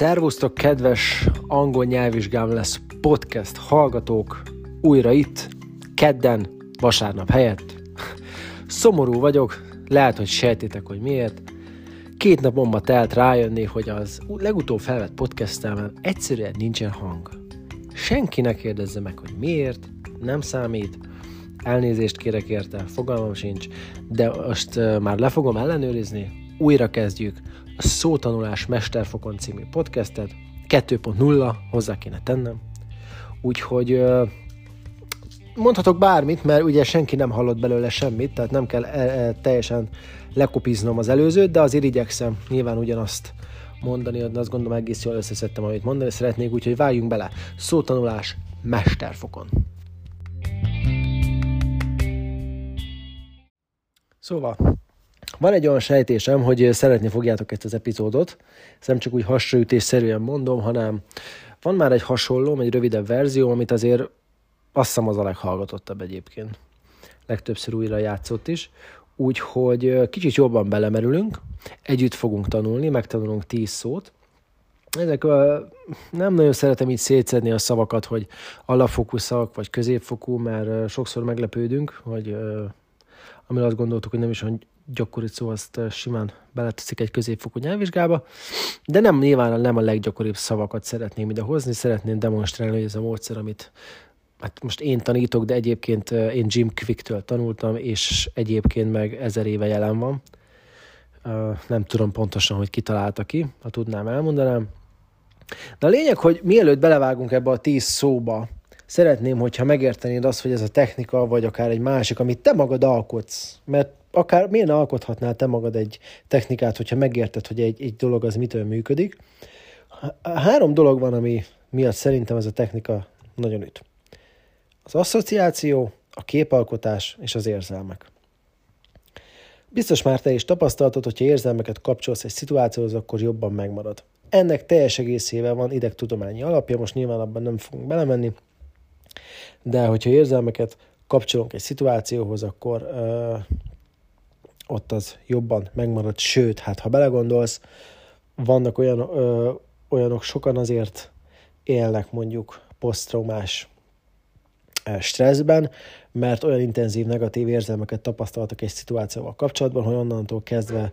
Szervusztok, kedves angol nyelvvizsgám lesz podcast hallgatók, újra itt, kedden, vasárnap helyett. Szomorú vagyok, lehet, hogy sejtétek, hogy miért. Két napomba telt rájönni, hogy az legutóbb felvett podcastelmen egyszerűen nincsen hang. Senki ne kérdezze meg, hogy miért, nem számít, elnézést kérek érte, fogalmam sincs, de most már le fogom ellenőrizni, újra kezdjük a Szótanulás Mesterfokon című podcastet, 2.0, hozzá kéne tennem. Úgyhogy mondhatok bármit, mert ugye senki nem hallott belőle semmit, tehát nem kell e, e, teljesen lekopiznom az előzőt, de azért igyekszem nyilván ugyanazt mondani, de azt gondolom egész jól összeszedtem, amit mondani szeretnék, úgyhogy vágjunk bele. Szótanulás mesterfokon. Szóval, van egy olyan sejtésem, hogy szeretni fogjátok ezt az epizódot. Ezt nem csak úgy hasraütésszerűen mondom, hanem van már egy hasonló, egy rövidebb verzió, amit azért azt hiszem az a leghallgatottabb egyébként. Legtöbbször újra játszott is. Úgyhogy kicsit jobban belemerülünk, együtt fogunk tanulni, megtanulunk tíz szót. Ezek nem nagyon szeretem így szétszedni a szavakat, hogy alapfokú szavak, vagy középfokú, mert sokszor meglepődünk, hogy amiről azt gondoltuk, hogy nem is olyan gyakori szó, azt simán beleteszik egy középfokú nyelvvizsgába, de nem nyilván nem a leggyakoribb szavakat szeretném ide hozni, szeretném demonstrálni, hogy ez a módszer, amit hát most én tanítok, de egyébként én Jim Quick-től tanultam, és egyébként meg ezer éve jelen van. Nem tudom pontosan, hogy kitalálta ki, ha tudnám, elmondanám. De a lényeg, hogy mielőtt belevágunk ebbe a tíz szóba, szeretném, hogyha megértenéd azt, hogy ez a technika, vagy akár egy másik, amit te magad alkotsz, mert akár miért alkothatnál te magad egy technikát, hogyha megérted, hogy egy, egy dolog az mitől működik. Három dolog van, ami miatt szerintem ez a technika nagyon üt. Az asszociáció, a képalkotás és az érzelmek. Biztos már te is tapasztaltad, hogyha érzelmeket kapcsolsz egy szituációhoz, akkor jobban megmarad. Ennek teljes egészével van idegtudományi alapja, most nyilván abban nem fogunk belemenni, de hogyha érzelmeket kapcsolunk egy szituációhoz, akkor ö, ott az jobban megmarad. Sőt, hát ha belegondolsz, vannak olyan, ö, olyanok, sokan azért élnek mondjuk posztraumás stresszben, mert olyan intenzív negatív érzelmeket tapasztaltak egy szituációval kapcsolatban, hogy onnantól kezdve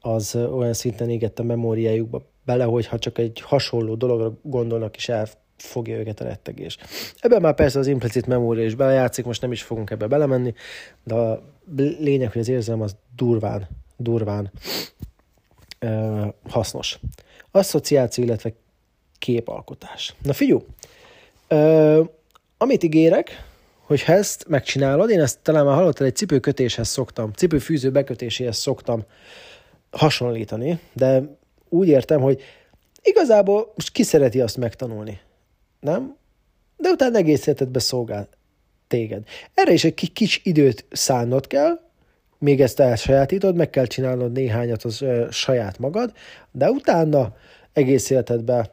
az olyan szinten égett a memóriájukba bele, hogy ha csak egy hasonló dologra gondolnak, is el fogja őket a rettegés. Ebben már persze az implicit memória is belejátszik, most nem is fogunk ebbe belemenni, de a lényeg, hogy az érzem az durván, durván ö, hasznos. Asszociáció, illetve képalkotás. Na figyú, amit ígérek, hogy ha ezt megcsinálod, én ezt talán már hallottál, egy cipőkötéshez szoktam, cipőfűző bekötéséhez szoktam hasonlítani, de úgy értem, hogy igazából most ki szereti azt megtanulni? Nem? De utána egész életedbe szolgál téged. Erre is egy kis időt szánnod kell, még ezt elsajátítod, meg kell csinálnod néhányat az ö, saját magad, de utána egész életedben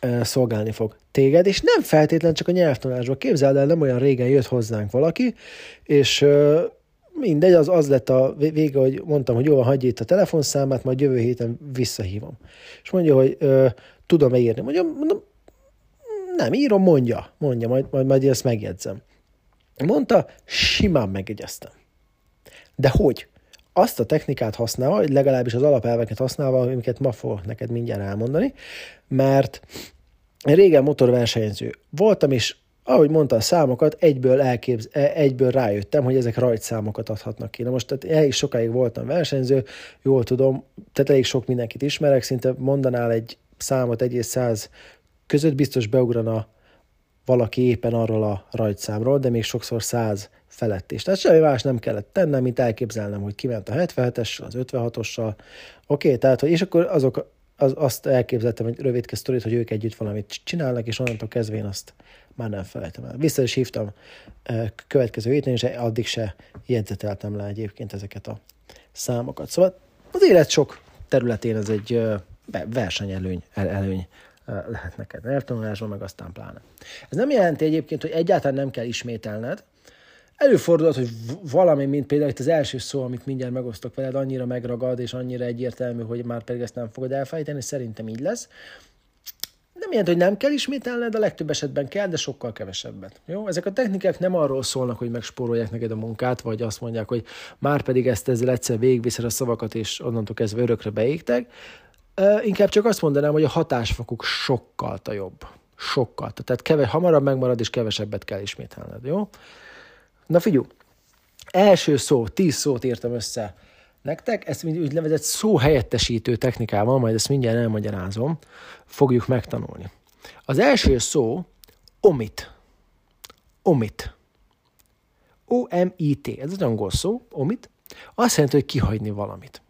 ö, szolgálni fog téged, és nem feltétlen csak a nyelvtanásban. Képzeld el, nem olyan régen jött hozzánk valaki, és ö, mindegy, az, az lett a vége, hogy mondtam, hogy jó, van, hagyj itt a telefonszámát, majd jövő héten visszahívom. És mondja, hogy tudom-e írni. Mondja, mondom, nem írom, mondja, mondja, majd, majd, majd ezt megjegyzem. Mondta, simán megjegyeztem. De hogy? Azt a technikát használva, vagy legalábbis az alapelveket használva, amiket ma fogok neked mindjárt elmondani, mert régen motorversenyző voltam, és ahogy mondta a számokat, egyből, elképz, e, egyből rájöttem, hogy ezek rajtszámokat adhatnak ki. Na most tehát elég sokáig voltam versenyző, jól tudom, tehát elég sok mindenkit ismerek, szinte mondanál egy számot egy és száz között biztos beugrana valaki éppen arról a rajtszámról, de még sokszor száz felett is. Tehát semmi más nem kellett tennem, mint elképzelnem, hogy kiment a 77-essel, az 56-ossal. Oké, okay, tehát, hogy és akkor azok, az, azt elképzeltem egy rövidke sztorit, hogy ők együtt valamit csinálnak, és onnantól kezdve én azt már nem felejtem el. Vissza is hívtam következő héten, és addig se jegyzeteltem le egyébként ezeket a számokat. Szóval az élet sok területén ez egy versenyelőny előny lehet neked nyelvtanulásban, meg aztán pláne. Ez nem jelenti egyébként, hogy egyáltalán nem kell ismételned, előfordulhat, hogy valami, mint például itt az első szó, amit mindjárt megosztok veled, annyira megragad, és annyira egyértelmű, hogy már pedig ezt nem fogod elfejteni, szerintem így lesz. Nem jelent, hogy nem kell ismételned, de legtöbb esetben kell, de sokkal kevesebbet. Jó? Ezek a technikák nem arról szólnak, hogy megspórolják neked a munkát, vagy azt mondják, hogy már pedig ezt ezzel egyszer végigviszed a szavakat, és onnantól kezdve örökre beégtek. Inkább csak azt mondanám, hogy a hatásfokuk sokkal jobb. Sokkal. Tehát keves, hamarabb megmarad, és kevesebbet kell ismételned. Jó? Na figyelj, első szó, tíz szót írtam össze nektek, ezt úgynevezett szó helyettesítő technikával, majd ezt mindjárt elmagyarázom, fogjuk megtanulni. Az első szó omit. Omit. O-M-I-T. Ez az angol szó, omit. Azt jelenti, hogy kihagyni valamit.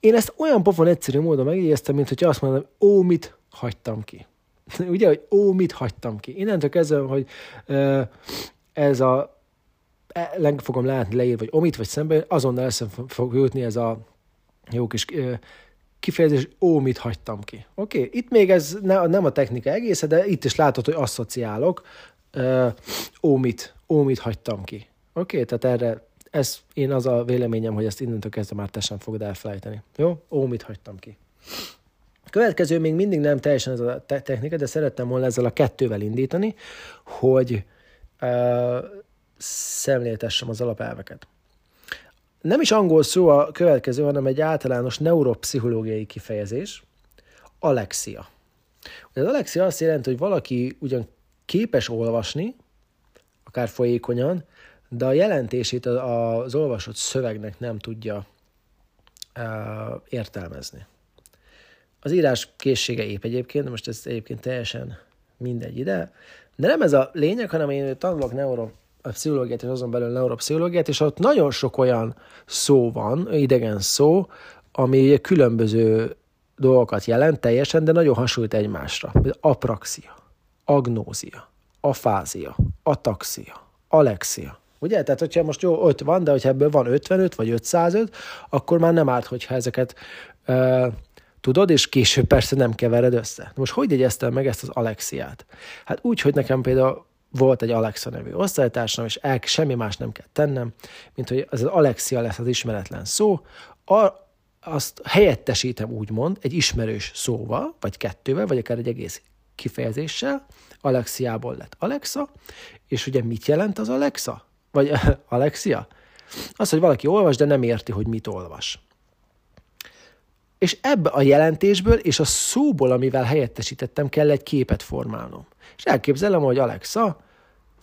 Én ezt olyan pofon egyszerű módon megjegyeztem, mint hogy azt mondom, ó, mit hagytam ki. Ugye, hogy ó, mit hagytam ki. Innentől kezdve, hogy ez a le fogom látni leírva, vagy omit, vagy szemben, azonnal eszembe fog jutni ez a jó kis kifejezés, ó, mit hagytam ki. Oké, okay? itt még ez ne, nem a technika egésze, de itt is látod, hogy asszociálok, ó, mit, ó, mit hagytam ki. Oké, okay? tehát erre, ez én az a véleményem, hogy ezt innentől kezdve már te sem fogod elfelejteni. Jó? Ó, mit hagytam ki. Következő még mindig nem teljesen ez a technika, de szerettem volna ezzel a kettővel indítani, hogy uh, szemléltessem az alapelveket. Nem is angol szó a következő, hanem egy általános neuropszichológiai kifejezés, alexia. Az alexia azt jelenti, hogy valaki ugyan képes olvasni, akár folyékonyan, de a jelentését az olvasott szövegnek nem tudja értelmezni. Az írás készsége épp egyébként, most ez egyébként teljesen mindegy ide, de nem ez a lényeg, hanem én tanulok neuro a pszichológiát és azon belül neuropszichológiát, és ott nagyon sok olyan szó van, idegen szó, ami különböző dolgokat jelent teljesen, de nagyon hasonlít egymásra. Apraxia, agnózia, afázia, ataxia, alexia. Ugye? Tehát, hogyha most jó, 5 van, de hogyha ebből van 55 vagy 505, akkor már nem árt, hogyha ezeket uh, tudod, és később persze nem kevered össze. Most hogy jegyeztem meg ezt az alexiát? Hát úgy, hogy nekem például volt egy Alexa nevű osztálytársam, és el, semmi más nem kell tennem, mint hogy az Alexia lesz az ismeretlen szó, a, azt helyettesítem úgymond egy ismerős szóval, vagy kettővel, vagy akár egy egész kifejezéssel, Alexiából lett Alexa, és ugye mit jelent az Alexa? Vagy Alexia? Az, hogy valaki olvas, de nem érti, hogy mit olvas. És ebbe a jelentésből és a szóból, amivel helyettesítettem, kell egy képet formálnom. És elképzelem, hogy Alexa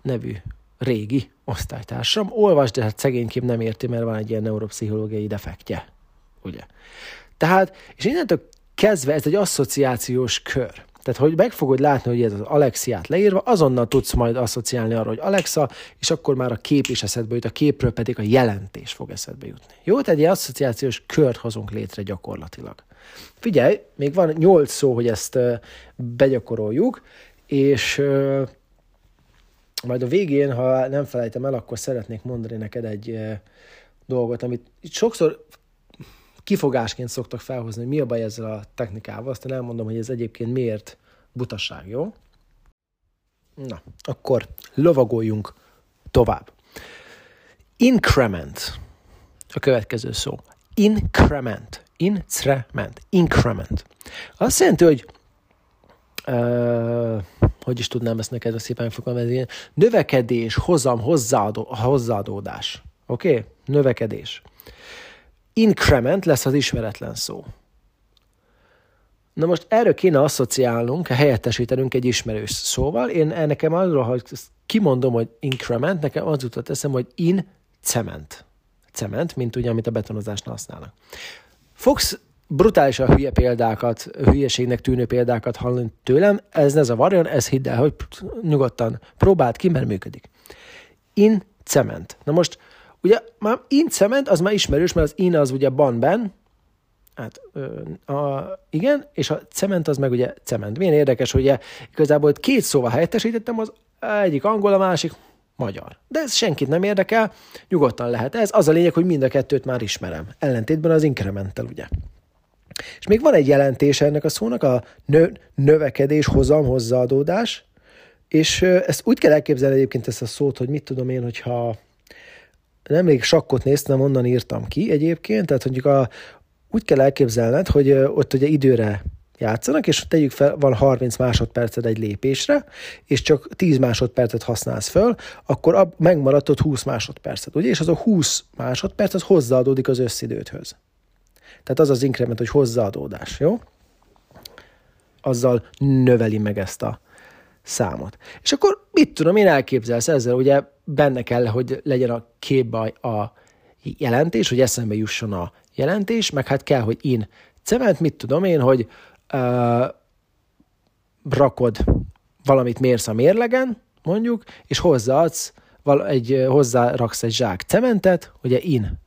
nevű régi osztálytársam, olvasd, de hát szegényképp nem érti, mert van egy ilyen neuropszichológiai defektje. Ugye? Tehát, és innentől kezdve ez egy asszociációs kör. Tehát, hogy meg fogod látni, hogy ez az Alexiát leírva, azonnal tudsz majd asszociálni arra, hogy Alexa, és akkor már a kép is eszedbe jut, a képről pedig a jelentés fog eszedbe jutni. Jó, tehát egy asszociációs kört hozunk létre gyakorlatilag. Figyelj, még van nyolc szó, hogy ezt begyakoroljuk, és majd a végén, ha nem felejtem el, akkor szeretnék mondani neked egy dolgot, amit sokszor kifogásként szoktak felhozni, hogy mi a baj ezzel a technikával, aztán elmondom, hogy ez egyébként miért butaság, jó? Na, akkor lovagoljunk tovább. Increment. A következő szó. Increment. Increment. Increment. Azt jelenti, hogy uh, hogy is tudnám ezt neked szépen fogalmazni, növekedés, hozam, hozzáadó, hozzáadódás. Oké? Okay? Növekedés. Increment lesz az ismeretlen szó. Na most erről kéne asszociálnunk, helyettesítenünk egy ismerős szóval. Én nekem arról, hogy kimondom, hogy increment, nekem az jutott eszem, hogy in cement. Cement, mint ugye, amit a betonozásnál használnak. Fogsz brutálisan hülye példákat, hülyeségnek tűnő példákat hallani tőlem, ez ne zavarjon, ez hidd el, hogy nyugodtan próbáld ki, mert működik. In cement. Na most, ugye már in cement, az már ismerős, mert az in az ugye banben, hát a, igen, és a cement az meg ugye cement. Milyen érdekes, hogy ugye igazából két szóval helyettesítettem, az egyik angol, a másik magyar. De ez senkit nem érdekel, nyugodtan lehet ez. Az a lényeg, hogy mind a kettőt már ismerem. Ellentétben az incremental, ugye. És még van egy jelentése ennek a szónak, a nö, növekedés, hozam, hozzáadódás, és ezt úgy kell elképzelni egyébként ezt a szót, hogy mit tudom én, hogyha nemrég sakkot néztem, onnan írtam ki egyébként, tehát mondjuk a, úgy kell elképzelned, hogy ott ugye időre játszanak, és tegyük fel, van 30 másodperced egy lépésre, és csak 10 másodpercet használsz föl, akkor ab, megmaradott 20 másodpercet, ugye? És az a 20 másodperc az hozzáadódik az összidődhöz. Tehát az az inkrement, hogy hozzáadódás, jó? Azzal növeli meg ezt a számot. És akkor mit tudom én elképzelsz ezzel, ugye benne kell, hogy legyen a képbe a jelentés, hogy eszembe jusson a jelentés, meg hát kell, hogy in cement, mit tudom én, hogy uh, rakod valamit mérsz a mérlegen, mondjuk, és hozzáadsz, egy, hozzáraksz egy zsák cementet, ugye in.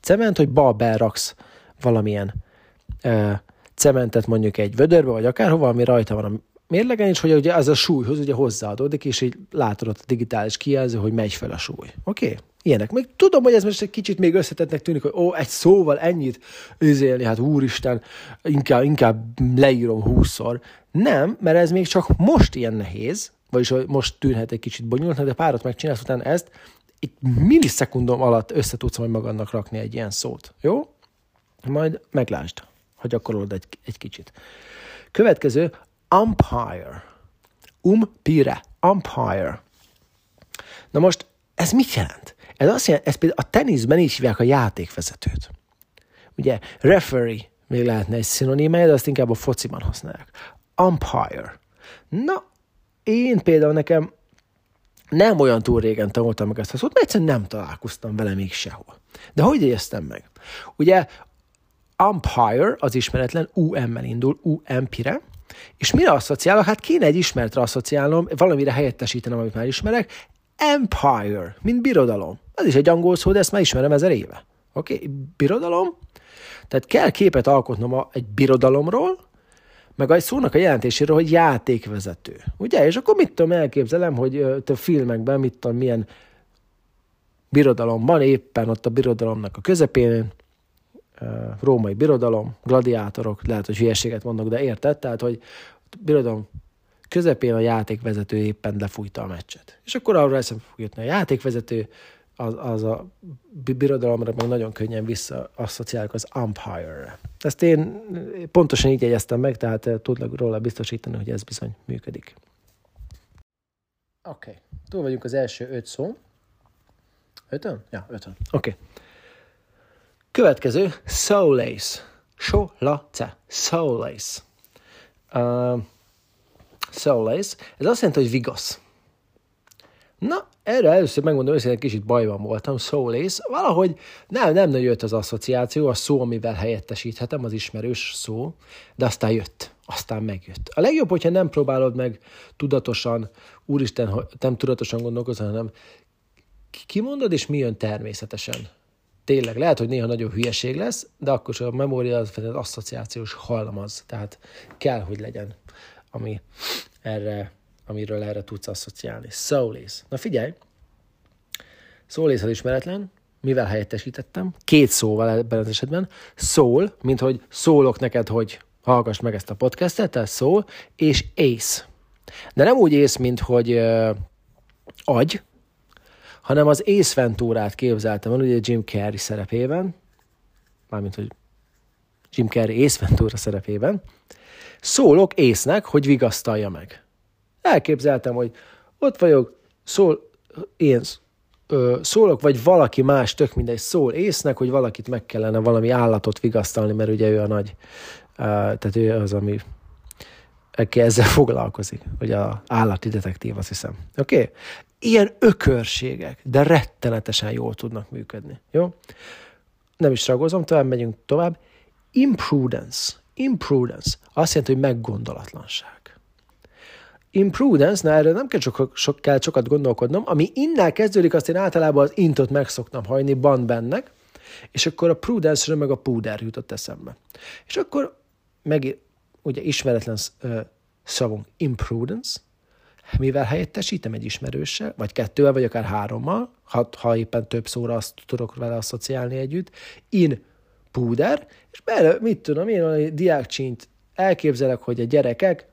Cement, hogy ba beraksz valamilyen uh, cementet mondjuk egy vödörbe, vagy akárhova, ami rajta van a mérlegen, és hogy ugye az a súlyhoz ugye hozzáadódik, és így látod ott a digitális kijelző, hogy megy fel a súly. Oké? Okay? Ilyenek. Még tudom, hogy ez most egy kicsit még összetettnek tűnik, hogy ó, egy szóval ennyit üzélni, hát úristen, inkább, inkább leírom húszszor. Nem, mert ez még csak most ilyen nehéz, vagyis most tűnhet egy kicsit bonyolultnak, de párat megcsinálsz utána ezt, egy millisekundum alatt össze tudsz majd magadnak rakni egy ilyen szót. Jó? Majd meglásd, ha gyakorolod egy, egy kicsit. Következő, umpire. Umpire. Umpire. Na most ez mit jelent? Ez azt jelenti, ez például a teniszben is hívják a játékvezetőt. Ugye referee még lehetne egy szinonimája, de azt inkább a fociban használják. Umpire. Na, én például nekem nem olyan túl régen tanultam meg ezt a szót, mert egyszerűen nem találkoztam vele még sehol. De hogy éreztem meg? Ugye umpire az ismeretlen UM-mel indul, UM-pire, és mire asszociálok? Hát kéne egy ismertre asszociálnom, valamire helyettesítenem, amit már ismerek. Empire, mint birodalom. Ez is egy angol szó, de ezt már ismerem ezer éve. Oké? Okay? Birodalom. Tehát kell képet alkotnom a, egy birodalomról, meg a szónak a jelentéséről, hogy játékvezető. Ugye? És akkor mit tudom, elképzelem, hogy a filmekben mit tudom, milyen birodalomban, éppen ott a birodalomnak a közepén, római birodalom, gladiátorok, lehet, hogy hülyeséget mondok, de érted? Tehát, hogy birodalom közepén a játékvezető éppen lefújta a meccset. És akkor arra eszembe fog jutni a játékvezető, az, az a birodalomra meg nagyon könnyen visszaasszociálok az umpire-re. Ezt én pontosan így jegyeztem meg, tehát tudlak róla biztosítani, hogy ez bizony működik. Oké, okay. túl vagyunk az első öt szó. Ötön? Ja, ötön. Oké. Okay. Következő, solace. Solace. Solace. Uh, solace. Ez azt jelenti, hogy vigasz. Na, erre először megmondom egy kicsit bajban voltam, solace. Valahogy nem, nem nagyon jött az asszociáció, a szó, amivel helyettesíthetem, az ismerős szó, de aztán jött, aztán megjött. A legjobb, hogyha nem próbálod meg tudatosan, úristen, nem tudatosan gondolkozol, hanem kimondod, és mi jön természetesen tényleg lehet, hogy néha nagyon hülyeség lesz, de akkor a memória az asszociációs halmaz, tehát kell, hogy legyen, ami erre, amiről erre tudsz asszociálni. Soulis. Na figyelj, Soulis az ismeretlen, mivel helyettesítettem? Két szóval ebben az esetben. Szól, mint hogy szólok neked, hogy hallgass meg ezt a podcastet, tehát szól, és ész. De nem úgy ész, mint hogy uh, agy, hanem az Ace Venturát képzeltem el, ugye Jim Carrey szerepében, mármint, hogy Jim Carrey Ace Ventura szerepében, szólok észnek, hogy vigasztalja meg. Elképzeltem, hogy ott vagyok, szól, én ö, szólok, vagy valaki más, tök mindegy, szól észnek, hogy valakit meg kellene valami állatot vigasztalni, mert ugye ő a nagy, ö, tehát ő az, ami aki ezzel foglalkozik, hogy a állati detektív, azt hiszem. Oké? Okay? Ilyen ökörségek, de rettenetesen jól tudnak működni. Jó? Nem is ragozom, tovább megyünk tovább. Imprudence. Imprudence. Azt jelenti, hogy meggondolatlanság. Imprudence, na erre nem kell, sok, sok, kell sokat gondolkodnom, ami innál kezdődik, azt én általában az intot meg szoktam hajni, ban bennek, és akkor a prudence meg a puder jutott eszembe. És akkor meg ugye ismeretlen szavunk imprudence, mivel helyettesítem egy ismerőssel, vagy kettővel, vagy akár hárommal, ha, ha éppen több szóra azt tudok vele asszociálni együtt, in púder, és bele, mit tudom én, a diákcsint elképzelek, hogy a gyerekek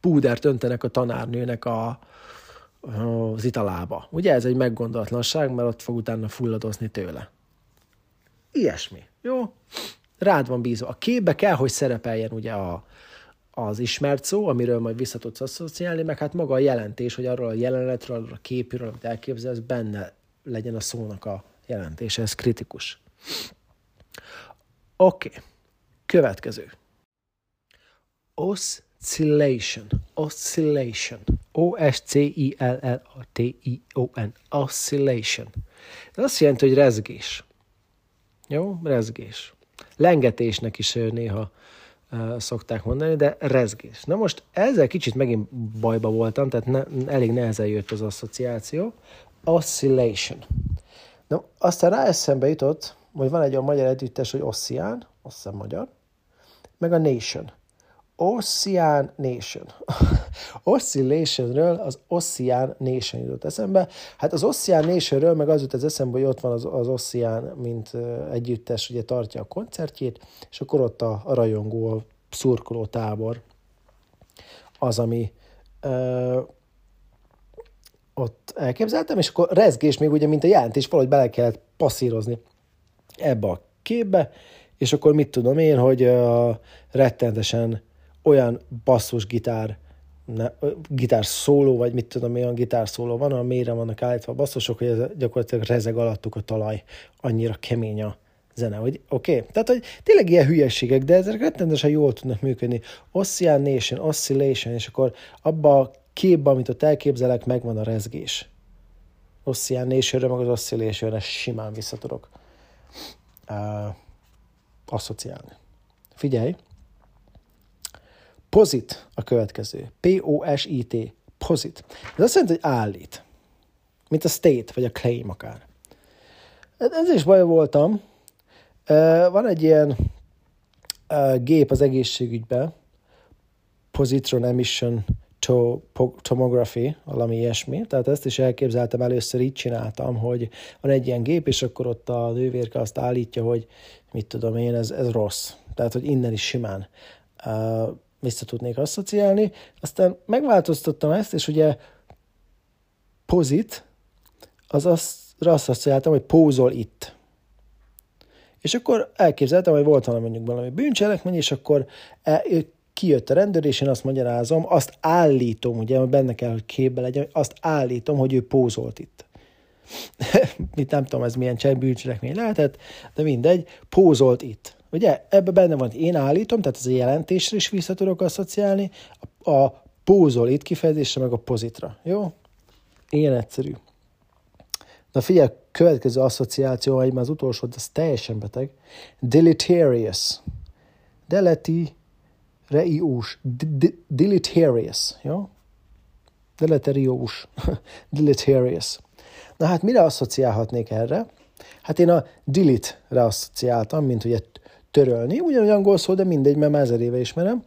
púdert öntenek a tanárnőnek a, az italába. Ugye ez egy meggondolatlanság, mert ott fog utána fulladozni tőle. Ilyesmi. Jó? Rád van bízva. A képbe kell, hogy szerepeljen ugye a, az ismert szó, amiről majd vissza tudsz asszociálni, meg hát maga a jelentés, hogy arról a jelenetről, arról a képről, amit elképzelsz, benne legyen a szónak a jelentése, ez kritikus. Oké, okay. következő. Oscillation. Oscillation. O-S-C-I-L-L-A-T-I-O-N. Oscillation. Ez azt jelenti, hogy rezgés. Jó? Rezgés. Lengetésnek is néha szokták mondani, de rezgés. Na most ezzel kicsit megint bajba voltam, tehát ne, elég nehezen jött az asszociáció. Oscillation. Na, aztán rá eszembe jutott, hogy van egy olyan magyar együttes, hogy Ossian, azt hiszem magyar, meg a Nation. Ocean Nation. Oscillationről az Ocean Nation jutott eszembe. Hát az Ocean Nationről meg az jut az eszembe, hogy ott van az, az Ocean, mint együttes, ugye tartja a koncertjét, és akkor ott a, a rajongó, a szurkoló tábor az, ami ö, ott elképzeltem, és akkor rezgés még ugye, mint a jelentés, valahogy bele kellett passzírozni ebbe a képbe, és akkor mit tudom én, hogy uh, rettentesen olyan basszusgitár ne, gitár szóló, vagy mit tudom, olyan gitár szóló van, a mélyre vannak állítva a basszusok, hogy ez gyakorlatilag rezeg alattuk a talaj, annyira kemény a zene, hogy oké, okay. tehát hogy tényleg ilyen hülyeségek, de ezek rettentesen jól tudnak működni. Oscillation, oscillation, és akkor abba a képben, amit ott elképzelek, megvan a rezgés. Oscillation, meg az oscillation simán vissza tudok uh, asszociálni. Figyelj, Pozit a következő. P-O-S-I-T. Pozit. Ez azt jelenti, hogy állít. Mint a state, vagy a claim akár. Ez is baj voltam. Van egy ilyen gép az egészségügyben, positron emission to tomography, valami ilyesmi. Tehát ezt is elképzeltem, először így csináltam, hogy van egy ilyen gép, és akkor ott a nővérke azt állítja, hogy mit tudom én, ez, ez rossz. Tehát, hogy innen is simán uh, vissza tudnék asszociálni. Aztán megváltoztattam ezt, és ugye pozit, az azt asszociáltam, hogy pózol itt. És akkor elképzeltem, hogy volt valami mondjuk valami bűncselekmény, és akkor e, kijött a rendőr, és én azt magyarázom, azt állítom, ugye, hogy benne kell, hogy képbe legyen, azt állítom, hogy ő pózolt itt. Mit nem tudom, ez milyen bűncselekmény lehetett, de mindegy, pózolt itt. Ugye ebben benne van, hogy én állítom, tehát ez a jelentésre is vissza tudok asszociálni, a, a pózol itt kifejezésre, meg a pozitra. Jó? Ilyen egyszerű. Na figyelj, következő asszociáció, vagy már az utolsó, de ez teljesen beteg. Deleterious. Deleti, reius. Deleterious. Jó? Deleterious. Deleterious. Na hát mire asszociálhatnék erre? Hát én a delete-re asszociáltam, mint ugye törölni, ugyanúgy angol szó, de mindegy, mert már ezer éve ismerem.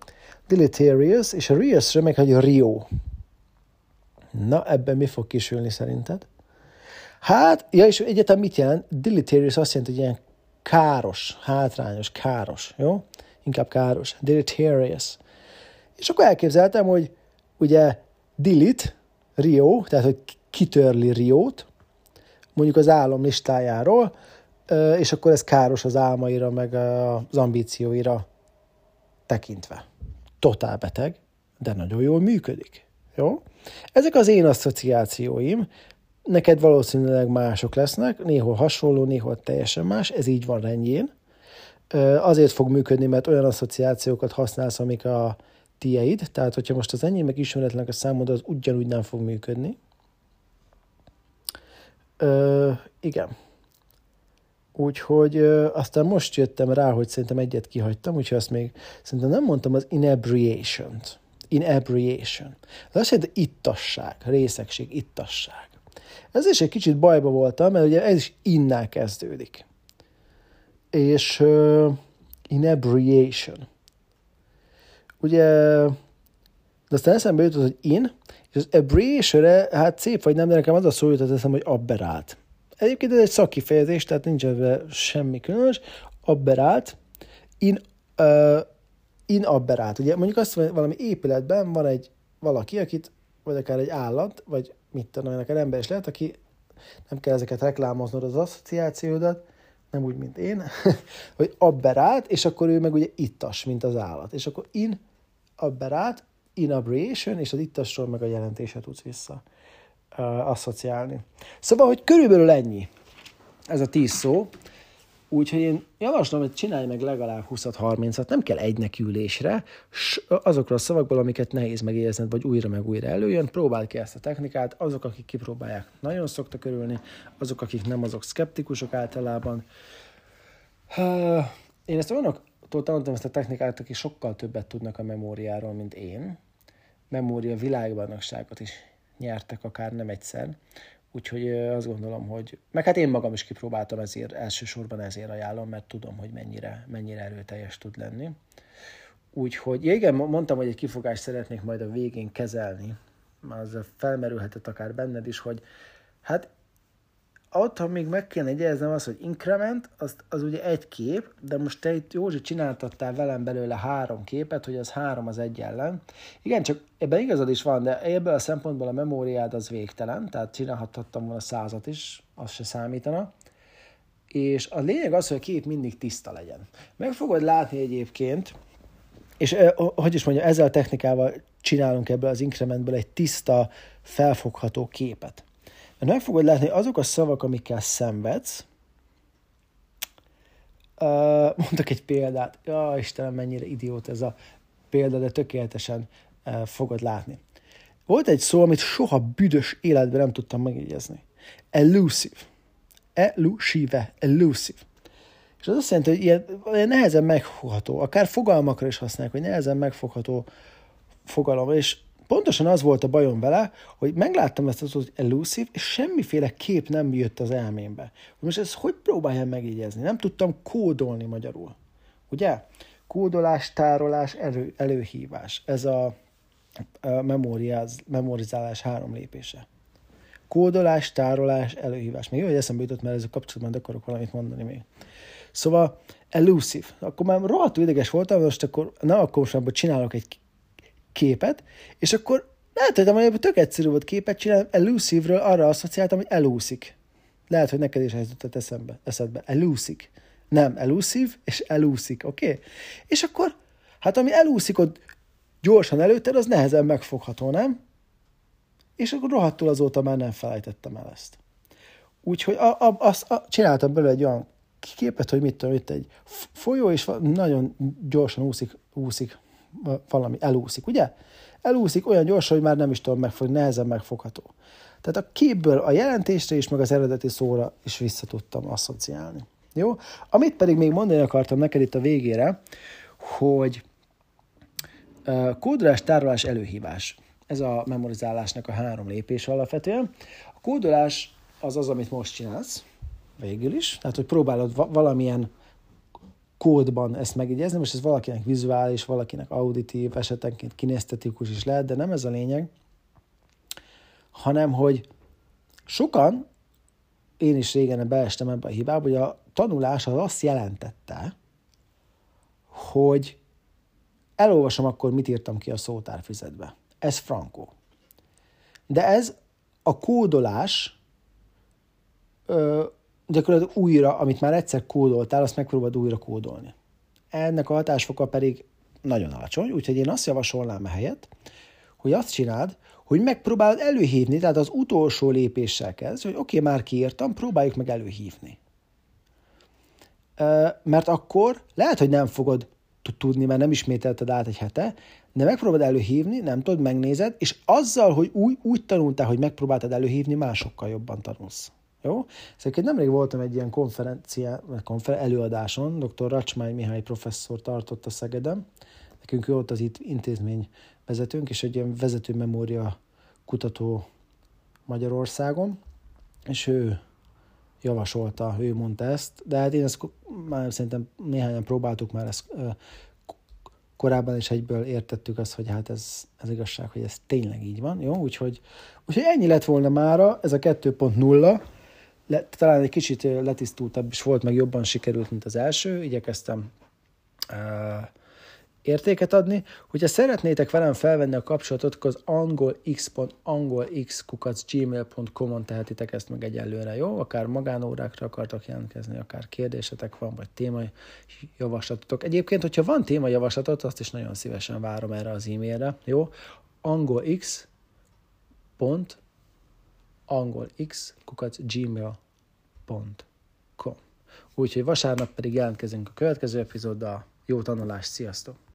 Deleterious, és a Rios-re meg, hogy Rio. Na, ebben mi fog kisülni szerinted? Hát, ja, és egyetem mit jelent? Deleterious azt jelenti, hogy ilyen káros, hátrányos, káros, jó? Inkább káros. Deleterious. És akkor elképzeltem, hogy ugye delete, Rio, tehát hogy kitörli Riót, mondjuk az álom listájáról, és akkor ez káros az álmaira, meg az ambícióira tekintve. Totál beteg, de nagyon jól működik. Jó? Ezek az én asszociációim, neked valószínűleg mások lesznek, néhol hasonló, néhol teljesen más, ez így van rendjén. Azért fog működni, mert olyan asszociációkat használsz, amik a tieid, tehát hogyha most az enyém meg ismeretlenek a számod, az ugyanúgy nem fog működni. Ö, igen. Úgyhogy ö, aztán most jöttem rá, hogy szerintem egyet kihagytam, úgyhogy azt még szerintem nem mondtam az inebriation-t. Inebriation. Ez azt jelenti ittasság, részegség, ittasság. Ez is egy kicsit bajba voltam, mert ugye ez is innál kezdődik. És uh, inebriation. Ugye, de aztán eszembe jutott, hogy in, és az abriation hát szép vagy nem, de nekem az a szó jutott eszembe, hogy aberrált. Egyébként ez egy szakifejezés, tehát nincs ebben semmi különös. Aberált, in, uh, in aberált. Ugye mondjuk azt, hogy valami épületben van egy valaki, akit, vagy akár egy állat, vagy mit tudom, neked ember is lehet, aki nem kell ezeket reklámoznod az asszociációdat, nem úgy, mint én, hogy abberát, és akkor ő meg ugye ittas, mint az állat. És akkor in abberát, in abbreviation, és az ittasról meg a jelentése tudsz vissza asszociálni. Szóval, hogy körülbelül ennyi ez a tíz szó, úgyhogy én javaslom, hogy csinálj meg legalább 20-30-at, nem kell egynek ülésre, azokról a szavakból, amiket nehéz megérzned, vagy újra meg újra előjön, próbáld ki ezt a technikát, azok, akik kipróbálják, nagyon szoktak örülni, azok, akik nem, azok szkeptikusok általában. Én ezt olyanoktól tanultam ezt a technikát, akik sokkal többet tudnak a memóriáról, mint én. Memória világbajnokságot is nyertek akár nem egyszer. Úgyhogy azt gondolom, hogy... Meg hát én magam is kipróbáltam, ezért elsősorban ezért ajánlom, mert tudom, hogy mennyire, mennyire erőteljes tud lenni. Úgyhogy, ja igen, mondtam, hogy egy kifogást szeretnék majd a végén kezelni, az felmerülhetett akár benned is, hogy hát ott, ha még meg kéne jegyeznem az, hogy increment, az, az ugye egy kép, de most te itt Józsi csináltattál velem belőle három képet, hogy az három az egy ellen. Igen, csak ebben igazad is van, de ebből a szempontból a memóriád az végtelen, tehát csinálhattam volna százat is, az se számítana. És a lényeg az, hogy a kép mindig tiszta legyen. Meg fogod látni egyébként, és hogy is mondja, ezzel a technikával csinálunk ebből az incrementből egy tiszta, felfogható képet. Mert meg fogod látni, azok a szavak, amikkel szenvedsz, uh, mondok egy példát, ja, Istenem, mennyire idiót ez a példa, de tökéletesen fogod látni. Volt egy szó, amit soha büdös életben nem tudtam megjegyezni. Elusive. Elusive. Elusive. És az azt jelenti, hogy ilyen, ilyen nehezen megfogható, akár fogalmakra is használják, hogy nehezen megfogható fogalom, és pontosan az volt a bajom vele, hogy megláttam ezt az, hogy elusive, és semmiféle kép nem jött az elmémbe. Most ezt hogy próbáljam megjegyezni? Nem tudtam kódolni magyarul. Ugye? Kódolás, tárolás, elő, előhívás. Ez a, a memóriáz, memorizálás három lépése. Kódolás, tárolás, előhívás. Még jó, hogy eszembe jutott, mert ez a kapcsolatban akarok valamit mondani még. Szóval elusive. Akkor már rohadtul ideges voltam, most akkor, na akkor most csinálok egy képet, és akkor lehet, hogy hogy tök egyszerű volt képet csinálni, elusive-ről arra asszociáltam, hogy elúszik. Lehet, hogy neked is ez jutott eszembe, eszedbe. Elúszik. Nem, elúszív, és elúszik, oké? Okay? És akkor, hát ami elúszik ott gyorsan előtted, az nehezen megfogható, nem? És akkor rohadtul azóta már nem felejtettem el ezt. Úgyhogy a, a, azt a, csináltam belőle egy olyan képet, hogy mit tudom, itt egy folyó, és nagyon gyorsan úszik, úszik valami elúszik, ugye? Elúszik olyan gyorsan, hogy már nem is tudom megfogni, nehezen megfogható. Tehát a képből a jelentésre is, meg az eredeti szóra is vissza tudtam asszociálni. Jó? Amit pedig még mondani akartam neked itt a végére, hogy kódolás, tárolás, előhívás. Ez a memorizálásnak a három lépés alapvetően. A kódolás az az, amit most csinálsz, végül is. Tehát, hogy próbálod valamilyen kódban ezt megjegyezni, most ez valakinek vizuális, valakinek auditív, esetenként kinesztetikus is lehet, de nem ez a lényeg, hanem hogy sokan, én is régen beestem ebbe a hibába, hogy a tanulás az azt jelentette, hogy elolvasom akkor, mit írtam ki a szótárfüzetbe. Ez frankó. De ez a kódolás ö, gyakorlatilag újra, amit már egyszer kódoltál, azt megpróbálod újra kódolni. Ennek a hatásfoka pedig nagyon alacsony, úgyhogy én azt javasolnám helyet, hogy azt csináld, hogy megpróbálod előhívni, tehát az utolsó lépéssel kezd, hogy oké, okay, már kiírtam, próbáljuk meg előhívni. Mert akkor lehet, hogy nem fogod tudni, mert nem ismételted át egy hete, de megpróbálod előhívni, nem tudod, megnézed, és azzal, hogy úgy, úgy tanultál, hogy megpróbáltad előhívni, másokkal jobban tanulsz. Jó? Szóval nemrég voltam egy ilyen konferencia, konfer, előadáson, dr. Racsmány Mihály professzor tartott a Szegedem. Nekünk ő ott az itt intézmény vezetőnk, és egy ilyen vezető memória kutató Magyarországon, és ő javasolta, ő mondta ezt, de hát én ezt már szerintem néhányan próbáltuk már ezt korábban is egyből értettük azt, hogy hát ez, ez igazság, hogy ez tényleg így van, jó? Úgyhogy, úgyhogy ennyi lett volna mára, ez a 2.0, le, talán egy kicsit letisztultabb is volt, meg jobban sikerült, mint az első. Igyekeztem uh, értéket adni. Hogyha szeretnétek velem felvenni a kapcsolatot, akkor az angolx.angolx.gmail.com-on tehetitek ezt meg egyelőre, jó? Akár magánórákra akartok jelentkezni, akár kérdésetek van, vagy témai javaslatotok. Egyébként, hogyha van témai javaslatot, azt is nagyon szívesen várom erre az e-mailre, jó? angolx angolx.gmail.com Úgyhogy vasárnap pedig jelentkezünk a következő epizóddal. Jó tanulást, sziasztok!